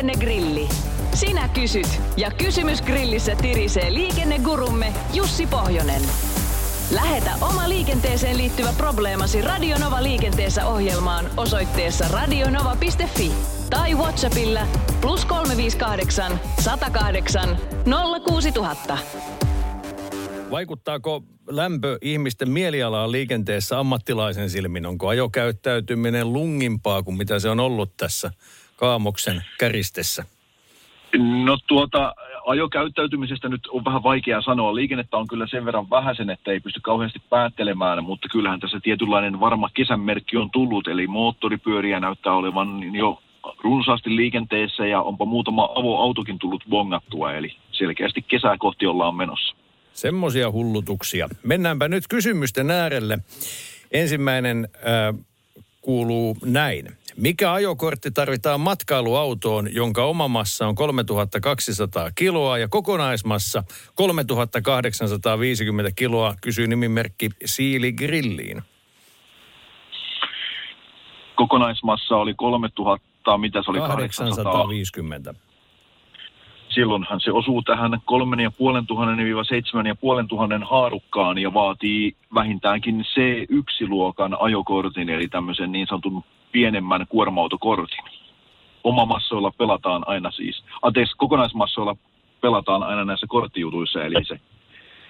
liikennegrilli. Sinä kysyt ja kysymys grillissä tirisee liikennegurumme Jussi Pohjonen. Lähetä oma liikenteeseen liittyvä probleemasi Radionova liikenteessä ohjelmaan osoitteessa radionova.fi tai Whatsappilla plus 358 108 06000. Vaikuttaako lämpö ihmisten mielialaan liikenteessä ammattilaisen silmin? Onko ajokäyttäytyminen lungimpaa kuin mitä se on ollut tässä kaamoksen käristessä? No tuota, ajokäyttäytymisestä nyt on vähän vaikea sanoa. Liikennettä on kyllä sen verran vähäisen, että ei pysty kauheasti päättelemään, mutta kyllähän tässä tietynlainen varma kesämerkki on tullut, eli moottoripyöriä näyttää olevan jo runsaasti liikenteessä ja onpa muutama avoautokin tullut bongattua, eli selkeästi kesää kohti ollaan menossa. Semmoisia hullutuksia. Mennäänpä nyt kysymysten äärelle. Ensimmäinen äh, kuuluu näin. Mikä ajokortti tarvitaan matkailuautoon, jonka oma massa on 3200 kiloa ja kokonaismassa 3850 kiloa, kysyy nimimerkki Siili Grilliin. Kokonaismassa oli 3000, mitä se oli? 850. silloinhan se osuu tähän 3500-7500 haarukkaan ja vaatii vähintäänkin C1-luokan ajokortin, eli tämmöisen niin sanotun pienemmän kuorma-autokortin. Omamassoilla pelataan aina siis, anteeksi, kokonaismassoilla pelataan aina näissä korttijutuissa, eli se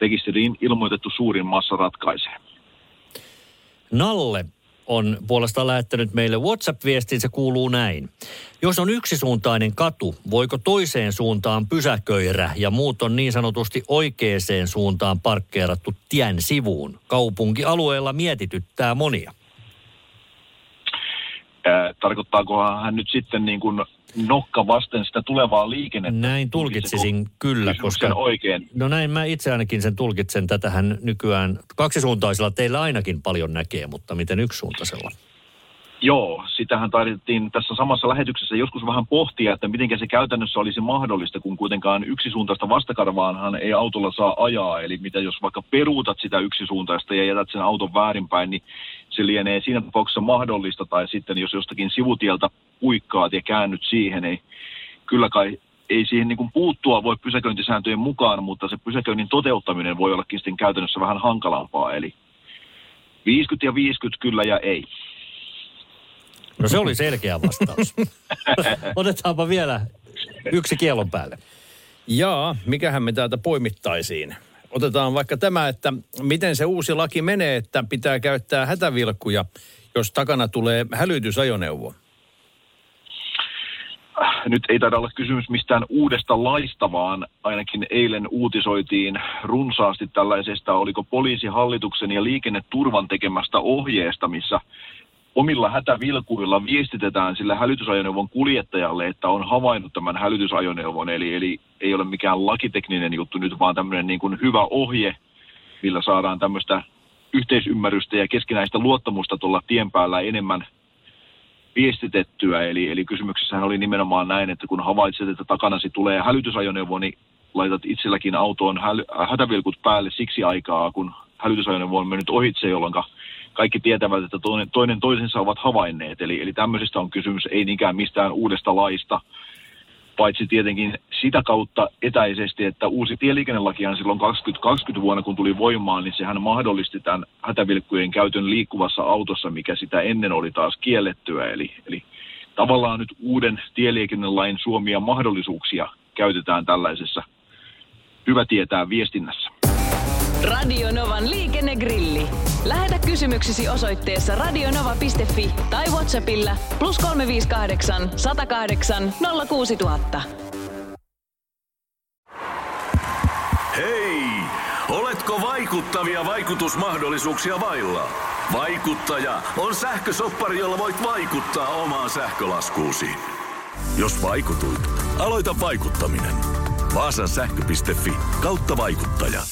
rekisteriin ilmoitettu suurin massa ratkaisee. Nalle on puolestaan lähettänyt meille WhatsApp-viestin, se kuuluu näin. Jos on yksisuuntainen katu, voiko toiseen suuntaan pysäköirä ja muut on niin sanotusti oikeaan suuntaan parkkeerattu tien sivuun? Kaupunkialueella mietityttää monia. Tarkoittaakohan hän nyt sitten niin kuin nokka vasten sitä tulevaa liikennettä? Näin tulkitsisin kyllä, koska... oikein. No näin mä itse ainakin sen tulkitsen. Tätähän nykyään kaksisuuntaisella teillä ainakin paljon näkee, mutta miten yksisuuntaisella? Joo, sitähän taidettiin tässä samassa lähetyksessä joskus vähän pohtia, että miten se käytännössä olisi mahdollista, kun kuitenkaan yksisuuntaista vastakarvaanhan ei autolla saa ajaa. Eli mitä jos vaikka peruutat sitä yksisuuntaista ja jätät sen auton väärinpäin, niin se lienee siinä tapauksessa mahdollista. Tai sitten jos jostakin sivutieltä puikkaat ja käännyt siihen, ei kyllä kai ei siihen niin kuin puuttua voi pysäköintisääntöjen mukaan, mutta se pysäköinnin toteuttaminen voi ollakin sitten käytännössä vähän hankalampaa. Eli 50 ja 50 kyllä ja ei. No se oli selkeä vastaus. Otetaanpa vielä yksi kielon päälle. Jaa, mikähän me täältä poimittaisiin? Otetaan vaikka tämä, että miten se uusi laki menee, että pitää käyttää hätävilkkuja, jos takana tulee hälytysajoneuvo. Nyt ei taida olla kysymys mistään uudesta laista, vaan ainakin eilen uutisoitiin runsaasti tällaisesta, oliko poliisihallituksen ja liikenneturvan tekemästä ohjeesta, missä omilla hätävilkuilla viestitetään sille hälytysajoneuvon kuljettajalle, että on havainnut tämän hälytysajoneuvon. Eli, eli ei ole mikään lakitekninen juttu nyt, vaan tämmöinen niin kuin hyvä ohje, millä saadaan tämmöistä yhteisymmärrystä ja keskinäistä luottamusta tuolla tien päällä enemmän viestitettyä. Eli, eli kysymyksessähän oli nimenomaan näin, että kun havaitset, että takanasi tulee hälytysajoneuvo, niin laitat itselläkin autoon häl- hätävilkut päälle siksi aikaa, kun hälytysajoneuvo on mennyt ohitse, jolloin kaikki tietävät, että toinen, toinen toisensa ovat havainneet. Eli, eli tämmöisestä on kysymys, ei niinkään mistään uudesta laista, paitsi tietenkin sitä kautta etäisesti, että uusi tieliikennelakihan silloin 2020 vuonna, kun tuli voimaan, niin sehän mahdollisti tämän hätävilkkujen käytön liikkuvassa autossa, mikä sitä ennen oli taas kiellettyä. Eli, eli tavallaan nyt uuden tieliikennelain suomia mahdollisuuksia käytetään tällaisessa hyvä tietää viestinnässä. Radio Novan liikennegrilli. Lähetä kysymyksesi osoitteessa radionova.fi tai Whatsappilla plus 358 108 06000. Hei! Oletko vaikuttavia vaikutusmahdollisuuksia vailla? Vaikuttaja on sähkösoppari, jolla voit vaikuttaa omaan sähkölaskuusi. Jos vaikutuit, Aloita vaikuttaminen. Vaasan sähkö.fi kautta vaikuttaja.